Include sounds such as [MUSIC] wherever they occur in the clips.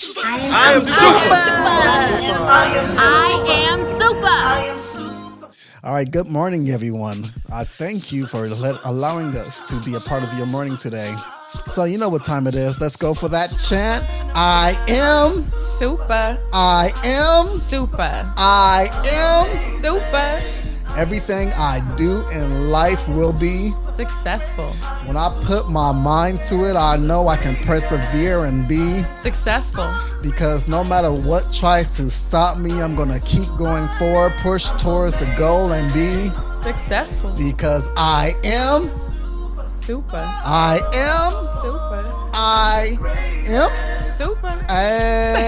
I am super. I am super. I am super! All right, good morning, everyone. I thank you for let, allowing us to be a part of your morning today. So, you know what time it is. Let's go for that chant. I am, Super, I am, super, I am. super Everything I do in life will be. successful. When I put my mind to it, I know I can persevere and be. Successful. Because no matter what tries to stop me, I'm going to keep going forward, push towards the goal, and be. Successful. Because I am, Super. I am, Super. I am. Super. Hey.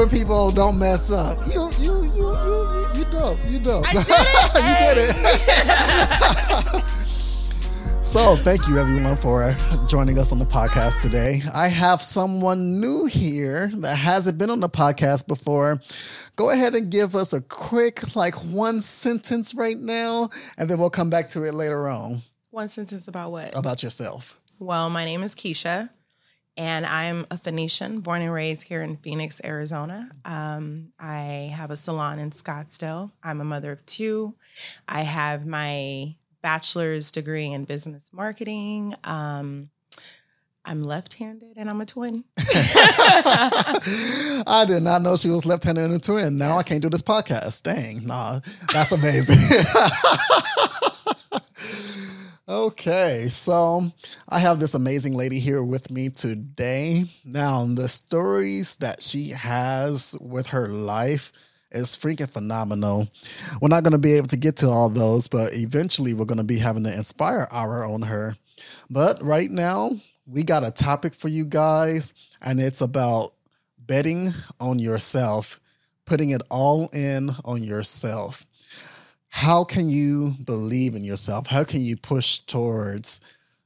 When people don't mess up. You, you, you, you, you, you dope. You dope. I did it. [LAUGHS] you did it. [LAUGHS] so, thank you everyone for joining us on the podcast today. I have someone new here that hasn't been on the podcast before. Go ahead and give us a quick, like one sentence right now, and then we'll come back to it later on One sentence about what? about yourself. Well, my name is Keisha, and I'm a Phoenician, born and raised here in Phoenix, Arizona. Um, I have a salon in Scottsdale. I'm a mother of two. I have my bachelor's degree in business marketing. Um, I'm left-handed, and I'm a twin. [LAUGHS] [LAUGHS] I did not know she was left-handed and a twin. Now I can't do this podcast. Dang, nah, that's amazing. [LAUGHS] okay, so I have this amazing lady here with me today. Now, the stories that she has with her life is freaking phenomenal. We're not going to be able to get to all those, but eventually we're going to be having an inspire hour on her. But right now, we got a topic for you guys, and it's about betting on yourself, putting it all in on yourself. How can you believe in yourself? How can you push towards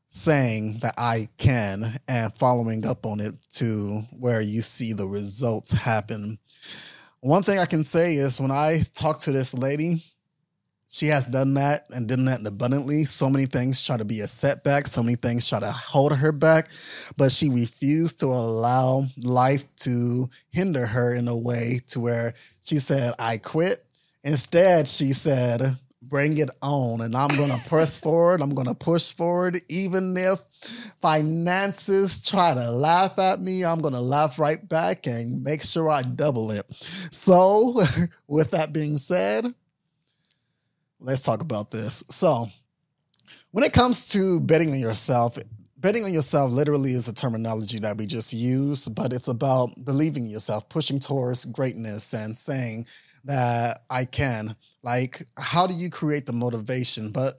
saying that I can and following up on it to where you see the results happen? One thing I can say is when I talk to this lady, she has done that and done that abundantly. So many things try to be a setback, so many things try to hold her back, but she refused to allow life to hinder her in a way to where she said, I quit. Instead, she said, bring it on and I'm going to press forward. I'm going to push forward. Even if finances try to laugh at me, I'm going to laugh right back and make sure I double it. So, [LAUGHS] with that being said, let's talk about this. So, when it comes to betting on yourself, betting on yourself literally is a terminology that we just use, but it's about believing in yourself, pushing towards greatness, and saying that I can. Like, how do you create the motivation? But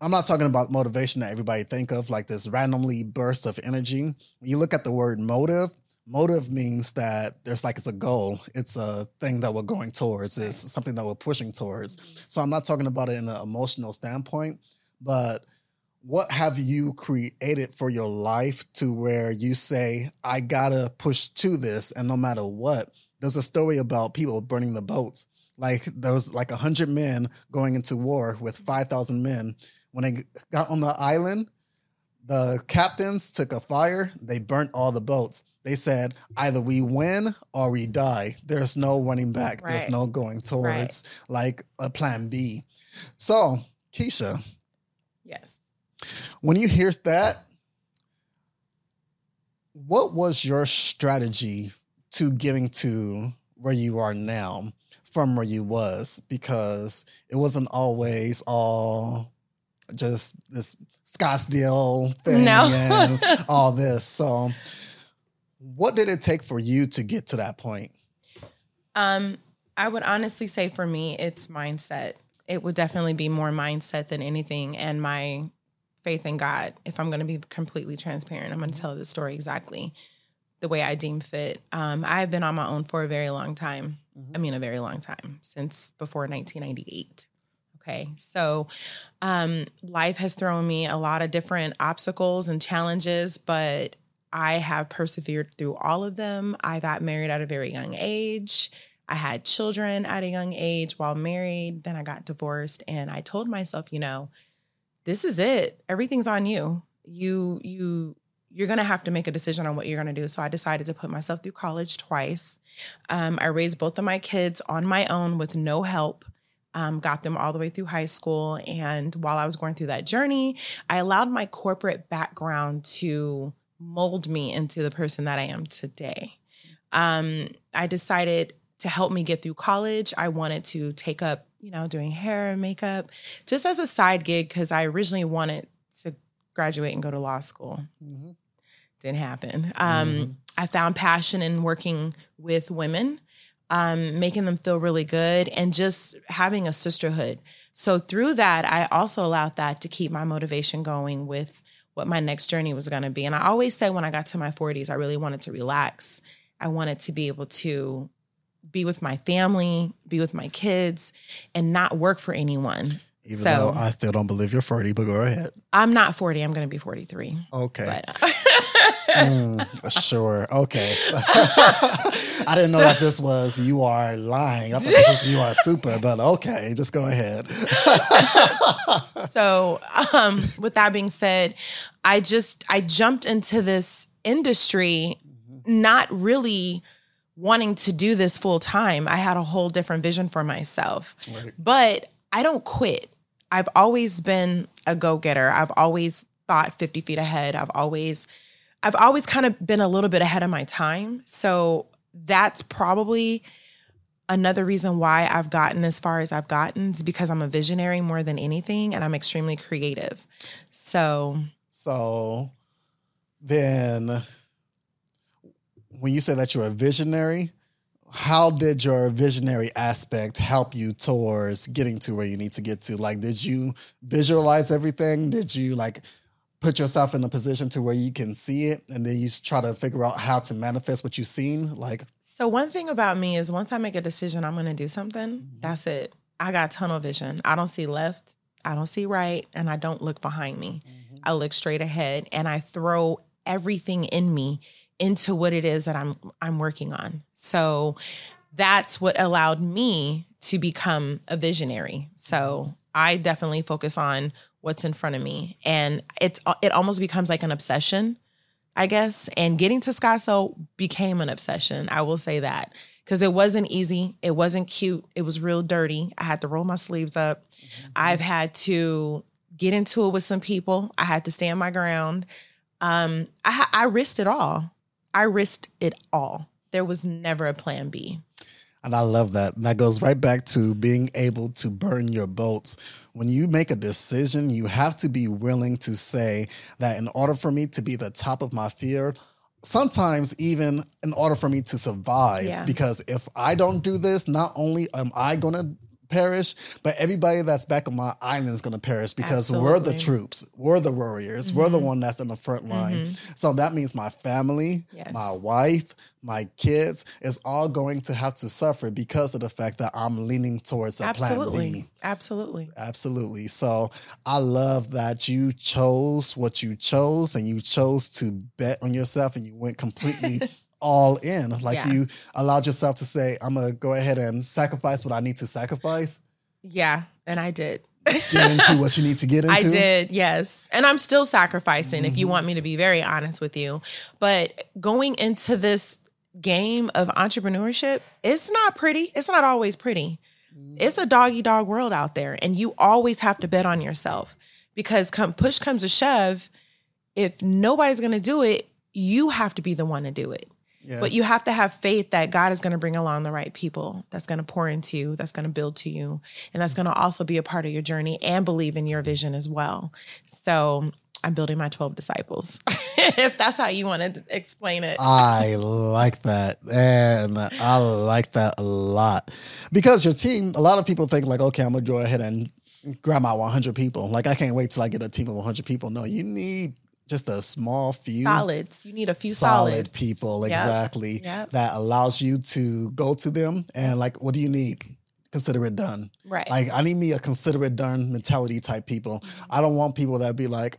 I'm not talking about motivation that everybody think of, like this randomly burst of energy. When you look at the word motive, motive means that there's like it's a goal it's a thing that we're going towards it's something that we're pushing towards so i'm not talking about it in an emotional standpoint but what have you created for your life to where you say i gotta push to this and no matter what there's a story about people burning the boats. Like there was like a 100 men going into war with 5000 men. When they got on the island the captains took a fire they burnt all the boats. They said either we win or we die. There's no running back. There's no going towards like a plan b. So keisha. Yes. when you hear that what was your strategy to getting to where you are now from where you was because it wasn't always all just this Scottsdale thing No. and [LAUGHS] all this. So, what did it take for you to get to that point? Um, I would honestly say for me, it's mindset. It would definitely be more mindset than anything, and my faith in God. If I'm going to be completely transparent, I'm going to tell the story exactly the way I deem fit. Um, I have been on my own for a very long time. I mean, a very long time since before 1998. Okay, so um, life has thrown me a lot of different obstacles and challenges, but I have persevered through all of them. I got married at a very young age. I had children at a young age while married. Then I got divorced, and I told myself, you know, this is it. Everything's on you. You you you're going to have to make a decision on what you're going to do. So I decided to put myself through college twice. Um, I raised both of my kids on my own with no help. Um, got them all the way through high school. And while I was going through that journey, I allowed my corporate background to mold me into the person that I am today. Um, I decided to help me get through college, I wanted to take up, you know, doing hair and makeup just as a side gig because I originally wanted to graduate and go to law school. Mm-hmm. Didn't happen. Um, mm-hmm. I found passion in working with women, um, making them feel really good, and just having a sisterhood. So through that, I also allowed that to keep my motivation going with what my next journey was going to be. And I always said when I got to my 40s, I really wanted to relax. I wanted to be able to be with my family, be with my kids, and not work for anyone. Even so, though I still don't believe you're 40, but go ahead. I'm not 40. I'm going to be 43. Okay. But, uh, [LAUGHS] mm, sure. Okay. [LAUGHS] I didn't know that this was you are lying. I thought this was you are super, but okay, just go ahead. [LAUGHS] so, um, with that being said, I just I jumped into this industry not really wanting to do this full time, I had a whole different vision for myself. Right. But I don't quit. I've always been a go-getter. I've always thought 50 feet ahead. I've always I've always kind of been a little bit ahead of my time. So that's probably another reason why I've gotten as far as I've gotten is because I'm a visionary more than anything and I'm extremely creative. So so then when you say that you're a visionary, how did your visionary aspect help you towards getting to where you need to get to? Like, did you visualize everything? Did you like put yourself in a position to where you can see it and then you try to figure out how to manifest what you've seen? Like, so one thing about me is once I make a decision, I'm going to do something. Mm-hmm. That's it. I got tunnel vision. I don't see left, I don't see right, and I don't look behind me. Mm-hmm. I look straight ahead and I throw everything in me into what it is that I'm I'm working on. So that's what allowed me to become a visionary. So I definitely focus on what's in front of me and it's it almost becomes like an obsession, I guess. And getting to Skyso became an obsession. I will say that because it wasn't easy. It wasn't cute. It was real dirty. I had to roll my sleeves up. Mm-hmm. I've had to get into it with some people. I had to stand my ground. Um, I, I risked it all. I risked it all. There was never a plan B. And I love that. And that goes right back to being able to burn your boats. When you make a decision, you have to be willing to say that in order for me to be the top of my field, sometimes even in order for me to survive, yeah. because if I don't do this, not only am I going to perish, but everybody that's back on my island is going to perish because Absolutely. we're the troops, we're the warriors, mm-hmm. we're the mm-hmm. one that's in the front line. Mm-hmm. So that means my family, yes. my wife, my kids is all going to have to suffer because of the fact that I'm leaning towards a Absolutely. plan B. Absolutely. Absolutely. So I love that you chose what you chose and you chose to bet on yourself and you went completely [LAUGHS] all in. Like yeah. you allowed yourself to say, I'm gonna go ahead and sacrifice what I need to sacrifice. Yeah, and I did. get into what you need to get [LAUGHS] into. I did, yes. And I'm still sacrificing mm-hmm. if you mm-hmm. want me to be very honest with you. But going into this game of entrepreneurship, it's not pretty. It's not always pretty. It's a doggy dog world out there and you always have to bet on yourself because come push comes to shove, if nobody's going to do it, you have to be the one to do it. Yeah. But you have to have faith that God is going to bring along the right people that's going to pour into you, that's going to build to you, and that's going to also be a part of your journey and believe in your vision as well. So I'm building my 12 disciples, [LAUGHS] if that's how you want to explain it. I like that. And I like that a lot. Because your team, a lot of people think, like, okay, I'm going to go ahead and grab my 100 people. Like, I can't wait till I get a team of 100 people. No, you need just a small few solids. You need a few solid solids. people, yep. exactly. Yep. That allows you to go to them and like, what do you need? Consider it done. Right. Like I need me a consider it done mentality type people. Mm-hmm. I don't want people that be like,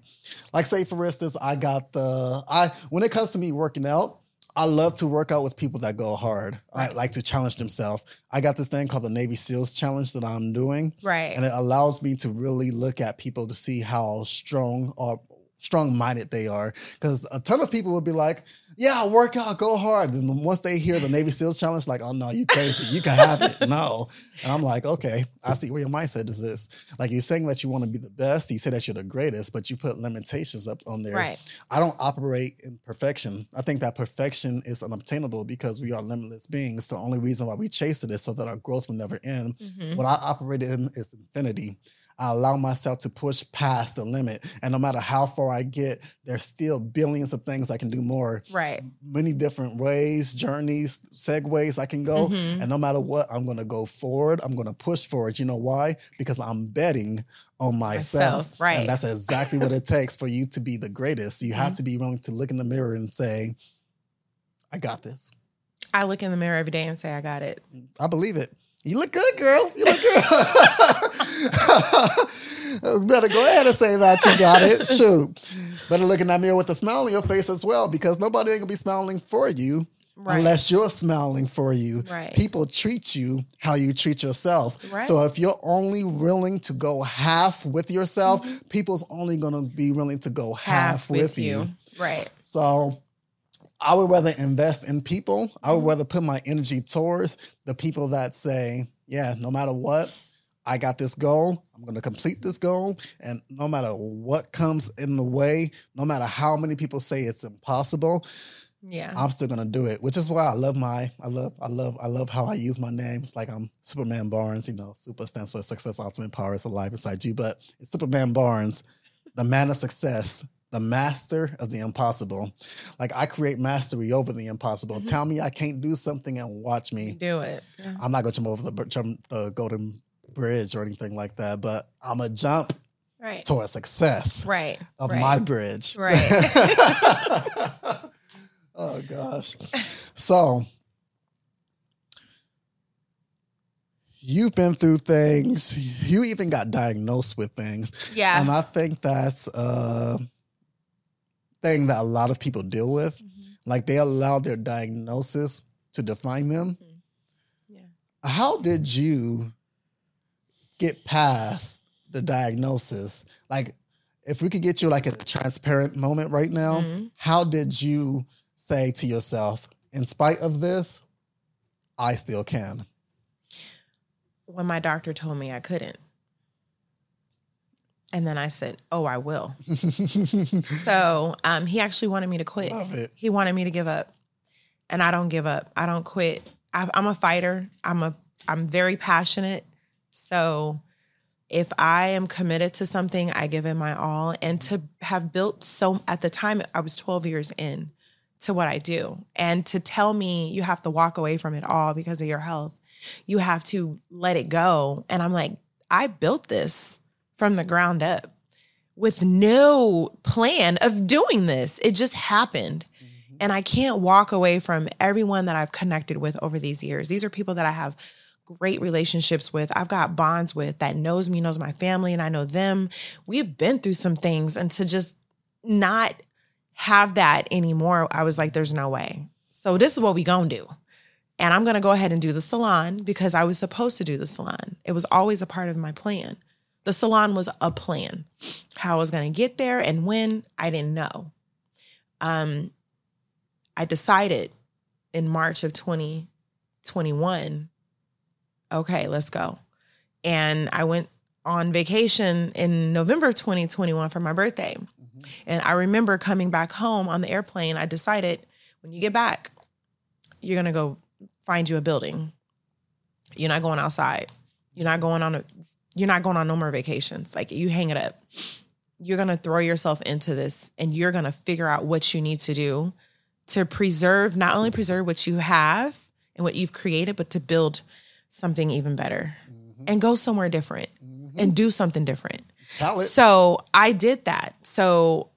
like say for instance, I got the I when it comes to me working out, I love to work out with people that go hard. I like to challenge themselves. I got this thing called the Navy SEALs challenge that I'm doing. Right. And it allows me to really look at people to see how strong or strong minded they are. Because a ton of people would be like, yeah, work out, go hard. And once they hear the Navy SEALs challenge, like, oh no, you crazy. You can have it. No. And I'm like, okay, I see where your mindset is this. Like you're saying that you want to be the best. You say that you're the greatest, but you put limitations up on there. Right. I don't operate in perfection. I think that perfection is unobtainable because we are limitless beings. The only reason why we chase it is so that our growth will never end. Mhm. What I operate in is infinity. I allow myself to push past the limit. And no matter how far I get, there's still billions of things I can do more. Right. Many different ways, journeys, segues I can go. Mhm. And no matter what, I'm going to go forward. I'm going to push forward. You know why? Because I'm betting on myself. Myself, right. And that's exactly what it takes for you to be the greatest. You Mm-hmm. have to be willing to look in the mirror and say, I got this. I look in the mirror every day and say, I got it. I believe it. You look good, girl. You look good. [LAUGHS] Better go ahead and say that you got it. [LAUGHS] Shoot. Better look in that mirror with a smile on your face as well, because nobody ain't gonna be smiling for you Right. unless you're smiling for you. Right. People treat you how you treat yourself. Right. So if you're only willing to go half with yourself, mm-hmm. people's only gonna be willing to go half, with, you. Right. So I would rather invest in people. I Mm-hmm. would rather put my energy towards the people that say, yeah, no matter what, I got this goal. I'm going to complete this goal. And no matter what comes in the way, no matter how many people say it's impossible, Yeah. I'm still going to do it, which is why I love my, I love, I love, I love how I use my name. It's like I'm Supamann Barnes, you know, super stands for success, ultimate power is alive inside you, but it's Supamann Barnes, the man of success, the master of the impossible. Like I create mastery over the impossible. Tell me I can't do something and watch me. Do it. Yeah. I'm not going to jump over the jump, uh, golden bridge or anything like that, but I'm a jump Right. towards success Right. of right. my bridge. Right. [LAUGHS] oh gosh. So you've been through things. You even got diagnosed with things. Yeah. And I think that's a thing that a lot of people deal with. Mm-hmm. Like they allow their diagnosis to define them. Yeah. How did you get past the diagnosis? Like, if we could get you like a transparent moment right now, Mhm. how did you say to yourself, in spite of this, I still can? when my doctor told me I couldn't. And then I said, "Oh, I will." [LAUGHS] So um, he actually wanted me to quit. Love it. He wanted me to give up, and I don't give up. I don't quit. I, I'm a fighter. I'm a. I'm very passionate. So if I am committed to something, I give it my all. And to have built so at the time, I was 12 years in to what I do, and to tell me you have to walk away from it all because of your health, you have to let it go. And I'm like, I built this from the ground up with no plan of doing this. It just happened. Mm-hmm. And I can't walk away from everyone that I've connected with over these years. These are people that I have great relationships with. I've got bonds with that knows me, knows my family, and I know them. We've been through some things. And to just not have that anymore, I was like, there's no way. So this is what we gonna do. And I'm gonna go ahead and do the salon because I was supposed to do the salon. It was always a part of my plan. The salon was a plan. How I was gonna get there and when, I didn't know. Um, I decided in March of 2021, okay, let's go. And I went on vacation in November of 2021 for my birthday. And I remember coming back home on the airplane, I decided when you get back, you're gonna go find you a building. You're not going outside. You're not going on a you're not going on no more vacations. Like you hang it up. You're gonna throw yourself into this and you're gonna figure out what you need to do to preserve, not only preserve what you have and what you've created, but to build something even better mm-hmm. and go somewhere different mm-hmm. and do something different. So I did that. So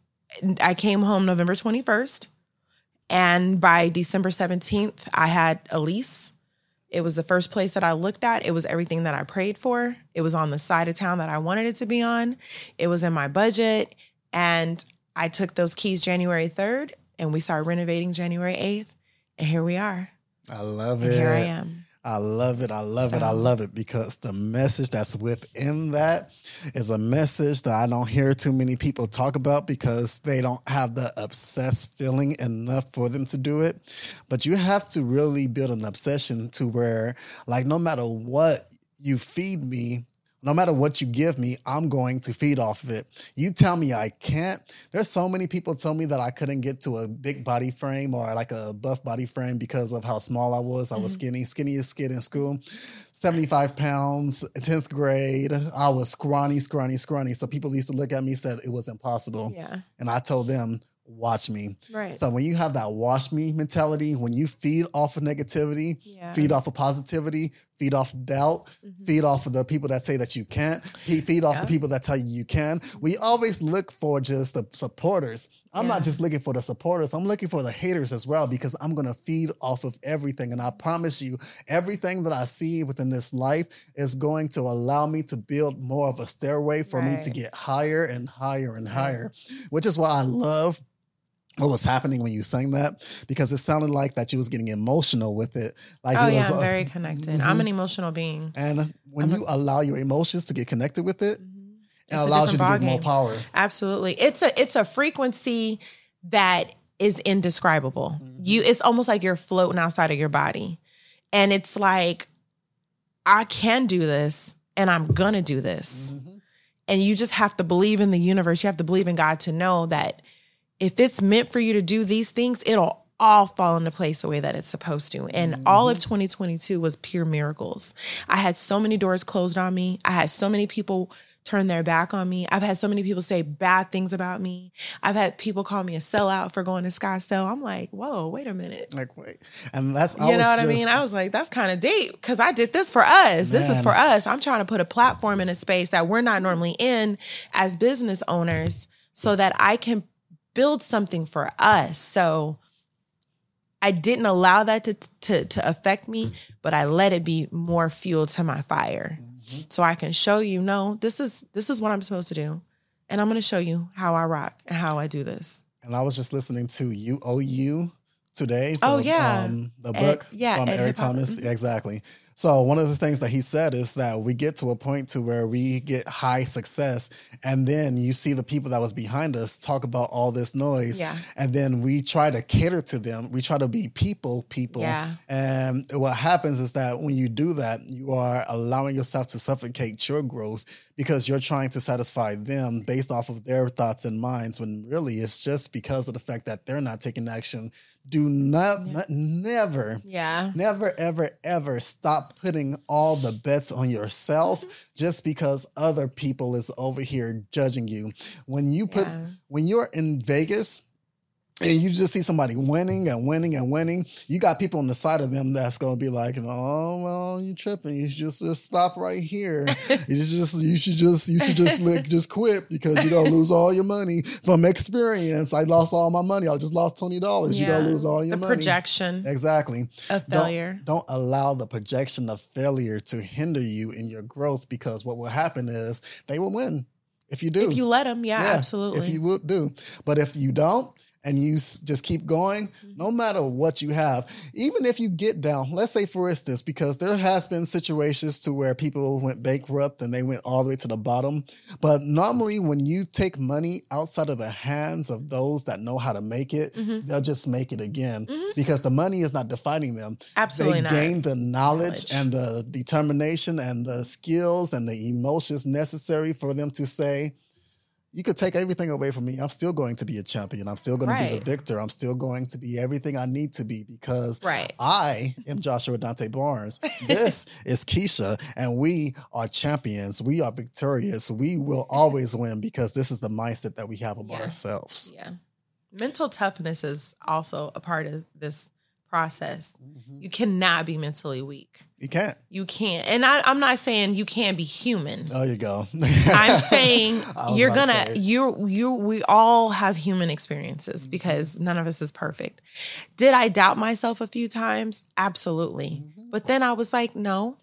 I came home November 21st. And by December 17th, I had a lease. It was the first place that I looked at. It was everything that I prayed for. It was on the side of town that I wanted it to be on. It was in my budget. And I took those keys January 3rd and we started renovating January 8th. And here we are. I love And it. here I am. I love it. I love it. I love it because the message that's within that is a message that I don't hear too many people talk about because they don't have the obsessed feeling enough for them to do it. But you have to really build an obsession to where, like, no matter what you feed me, no matter what you give me, I'm going to feed off of it. You tell me I can't. There's so many people tell me that I couldn't get to a big body frame or like a buff body frame because of how small I was. I was mm-hmm. skinny, skinniest kid in school. 75 pounds, 10th grade. I was scrawny, scrawny, scrawny. So people used to look at me said it was impossible. Yeah. And I told them, watch me. Right. So when you have that watch me mentality, when you feed off of negativity, yeah. feed off of positivity, feed off doubt, mm-hmm. feed off of the people that say that you can't, feed off yeah. the people that tell you you can. We always look for just the supporters. I'm yeah. not just looking for the supporters, I'm looking for the haters as well because I'm going to feed off of everything. And I promise you, everything that I see within this life is going to allow me to build more of a stairway for right. me to get higher and higher and right. higher, which is why I love what was happening when you sang that because it sounded like that you was getting emotional with it. Like oh it yeah, was, I'm very connected. Mm-hmm. I'm an emotional being, and when I'm you a- allow your emotions to get connected with it, mm-hmm. it allows you to get more power. Absolutely, it's a it's a frequency that is indescribable. Mm-hmm. You, it's almost like you're floating outside of your body, and it's like I can do this, and I'm gonna do this. Mm-hmm. And you just have to believe in the universe. You have to believe in God to know that if it's meant for you to do these things, it'll all fall into place the way that it's supposed to. And mm-hmm. all of 2022 was pure miracles. I had so many doors closed on me. I had so many people turn their back on me. I've had so many people say bad things about me. I've had people call me a sellout for going to Scottsdale. I'm like, whoa, wait a minute. Like, wait. And that's, you know what just, I mean? I was like, that's kind of deep because I did this for us. Man. This is for us. I'm trying to put a platform in a space that we're not normally in as business owners so that I can build something for us. So I didn't allow that to, to, to affect me, but I let it be more fuel to my fire. Mm-hmm. So I can show you, no, this is this is what I'm supposed to do. And I'm gonna show you how I rock and how I do this. And I was just listening to You Owe You today. The, oh yeah. Um, the book Ed, yeah, from Ed Eric Thomas. Mm-hmm. Exactly. So one of the things that he said is that we get to a point to where we get high success, and then you see the people that was behind us talk about all this noise, yeah. and then we try to cater to them. We try to be people, people, yeah. and what happens is that when you do that, you are allowing yourself to suffocate your growth because you're trying to satisfy them based off of their thoughts and minds. When really it's just because of the fact that they're not taking action do not, not, never, yeah, never, ever, ever stop putting all the bets on yourself mm-hmm. just because other people is over here judging you. When you put, yeah. when you're in Vegas, and you just see somebody winning and winning and winning, you got people on the side of them that's gonna be like, "Oh well, you tripping? You should just, just stop right here. [LAUGHS] you just you should just you should just like just quit because you don't lose all your money from experience. I lost all my money. I just lost twenty dollars. Yeah. You're going to lose all your the money. projection exactly A failure. Don't, don't allow the projection of failure to hinder you in your growth because what will happen is they will win if you do. If you let them, yeah, yeah absolutely. If you would do, but if you don't and you just keep going, mm-hmm. no matter what you have, even if you get down, let's say for instance, because there has been situations to where people went bankrupt and they went all the way to the bottom. But normally when you take money outside of the hands of those that know how to make it, mm-hmm. they'll just make it again mm-hmm. because the money is not defining them. Absolutely they not. gain the knowledge, knowledge and the determination and the skills and the emotions necessary for them to say, you could take everything away from me. I'm still going to be a champion. I'm still going right. to be the victor. I'm still going to be everything I need to be because right. I am Joshua Dante Barnes. this [LAUGHS] is Keisha, and we are champions. We are victorious. We will always win because this is the mindset that we have about yeah. ourselves. Yeah. Mental toughness is also a part of this process. Mm-hmm. You cannot be mentally weak. You can't. You can't. And I, am not saying you can't be human. Oh, you go. [LAUGHS] I'm saying [LAUGHS] you're gonna to you you we all have human experiences mm-hmm. because none of us is perfect. Did I doubt myself a few times? Absolutely. Mm-hmm. But then I was like, no,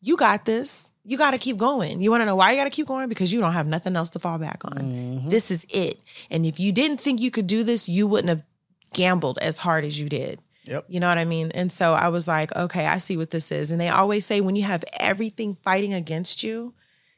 you got this. You got to keep going. You want to know why you got to keep going? Because you don't have nothing else to fall back on. Mm-hmm. This is it. And if you didn't think you could do this, you wouldn't have gambled as hard as you did. Yep. You know what I mean? And so I was like, okay, I see what this is. And they always say when you have everything fighting against you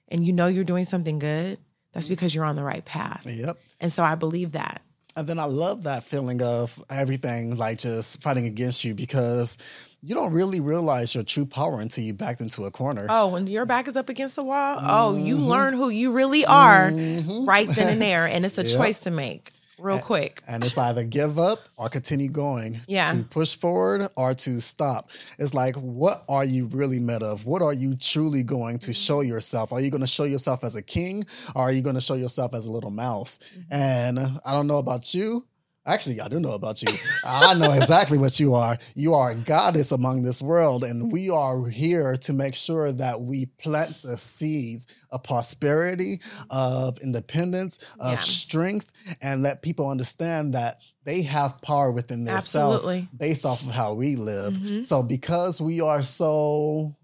and you know you're doing something good, that's mm-hmm. because you're on the right path. Yep. And so I believe that. And then I love that feeling of everything like just fighting against you because you don't really realize your true power until you backed into a corner. Oh, when your back is up against the wall, oh, you mm-hmm. learn who you really are mm-hmm. right then and [LAUGHS] there. And it's a Yep. choice to make real quick. And it's either give up or continue going. Yeah. To push forward or to stop. It's like, what are you really made of? What are you truly going to mm-hmm. show yourself? Are you going to show yourself as a king or are you going to show yourself as a little mouse? Mm-hmm. And I don't know about you. Actually, I do know about you. I know exactly what you are. You are a goddess among this world, and we are here to make sure that we plant the seeds of prosperity, of independence, of Yeah. strength, and let people understand that they have power within themselves Mm-hmm. based off of how we live. So, because we are so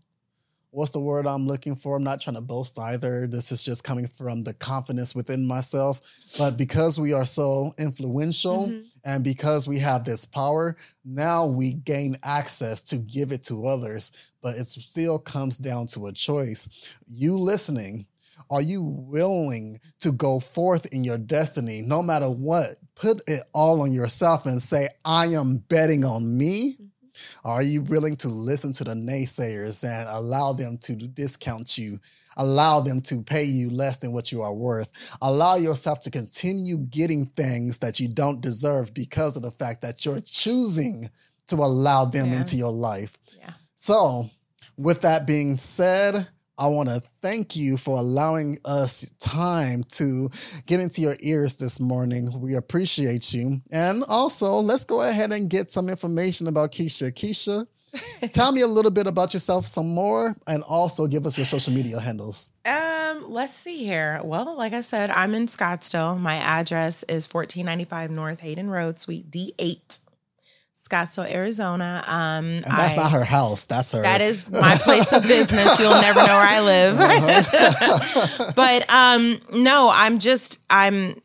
what's the word I'm looking for? I'm not trying to boast either. This is just coming from the confidence within myself. But because we are so influential Mm-hmm. and because we have this power, now we gain access to give it to others. But it still comes down to a choice. You listening, are you willing to go forth in your destiny no matter what? Put it all on yourself and say, I am betting on me. Are you willing to listen to the naysayers and allow them to discount you? Allow them to pay you less than what you are worth. Allow yourself to continue getting things that you don't deserve because of the fact that you're choosing to allow them Yeah. into your life. Yeah. So, with that being said, I want to thank you for allowing us time to get into your ears this morning. We appreciate you. And also, let's go ahead and get some information about Keisha. Keisha, [LAUGHS] tell me a little bit about yourself some more and also give us your social media handles. Um, let's see here. Well, like I said, I'm in Scottsdale. My address is 1495 North Hayden Road, Suite D8, Scottsdale, Arizona. Um, And that's I- not her house, that's her. That is my place of business. You'll never know where I live. Uh-huh. [LAUGHS] but um no, I'm just I'm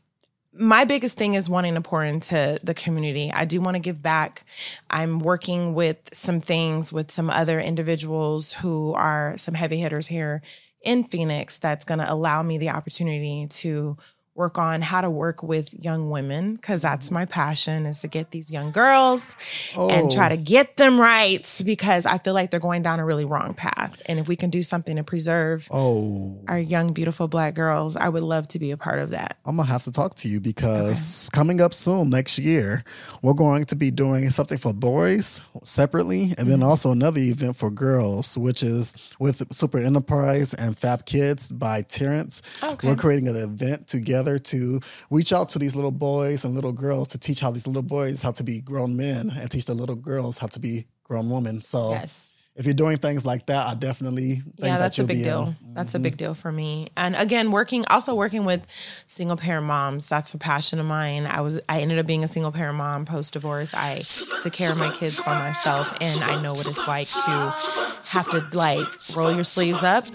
my biggest thing is wanting to pour into the community. I do want to give back. I'm working with some things with some other individuals who are some heavy hitters here in Phoenix that's going to allow me the opportunity to work on how to work with young women because that's my passion is to get these young girls and try Oh. to get them right because I feel like they're going down a really wrong path. And if we can do something to preserve Oh, our young, beautiful black girls, I would love to be a part of that. I'm gonna have to talk to you because coming up soon next year, we're going to be doing something for boys separately, and then mm-hmm. also another event for girls, which is with Supainnerprize and Fab Kids by Terrence. Okay. We're creating an event together to reach out to these little boys and little girls to teach how these little boys how to be grown men and teach the little girls how to be grown women. So Yes. if you're doing things like that, I definitely think yeah, that that's a you'll big be deal. That's a mm-hmm. big deal for me. And again, working also working with single parent moms. That's a passion of mine. I was I ended up being a single parent mom post divorce. I took care of my kids by myself, and I know what it's like to have to like roll your sleeves up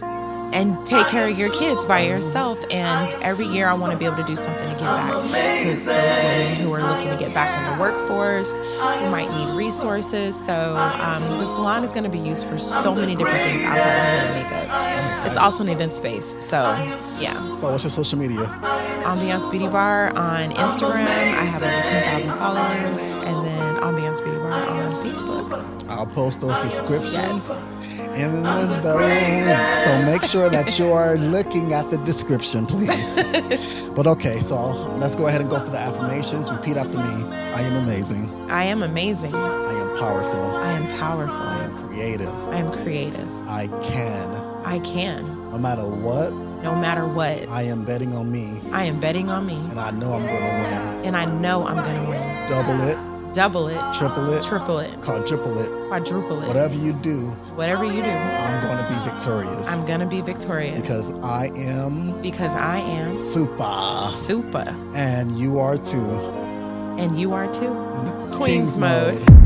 and take care of your kids by yourself. And every year, I want to be able to do something to give back to those women who are looking to get back in the workforce, who might need resources. So um, the salon is going to be used for so many different things outside of hair and makeup. It's also an event space. So yeah, So what's your social media? Ambiance Beauty Bar on Instagram. I have over 10,000 followers. And then Ambiance Beauty Bar on Facebook. I'll post those descriptions Yes. In the link. So make sure that you are looking at the description, please. [LAUGHS] but okay, so let's go ahead and go for the affirmations. Repeat after me. I am amazing. I am amazing. I am powerful. I am powerful. I am creative. I am creative. I can. I can. No matter what, No matter what, I am betting on me. I am betting on me. And I know I'm going to win. And I know I'm going to win. Double it, Double it, triple it, triple it, quadruple it. quadruple it. Whatever you do, Whatever you do, I'm going to be victorious. I'm going to be victorious. because I am because I am super. super. And you are too. And you are too. Mm-hmm. King's Queen's mode. mode.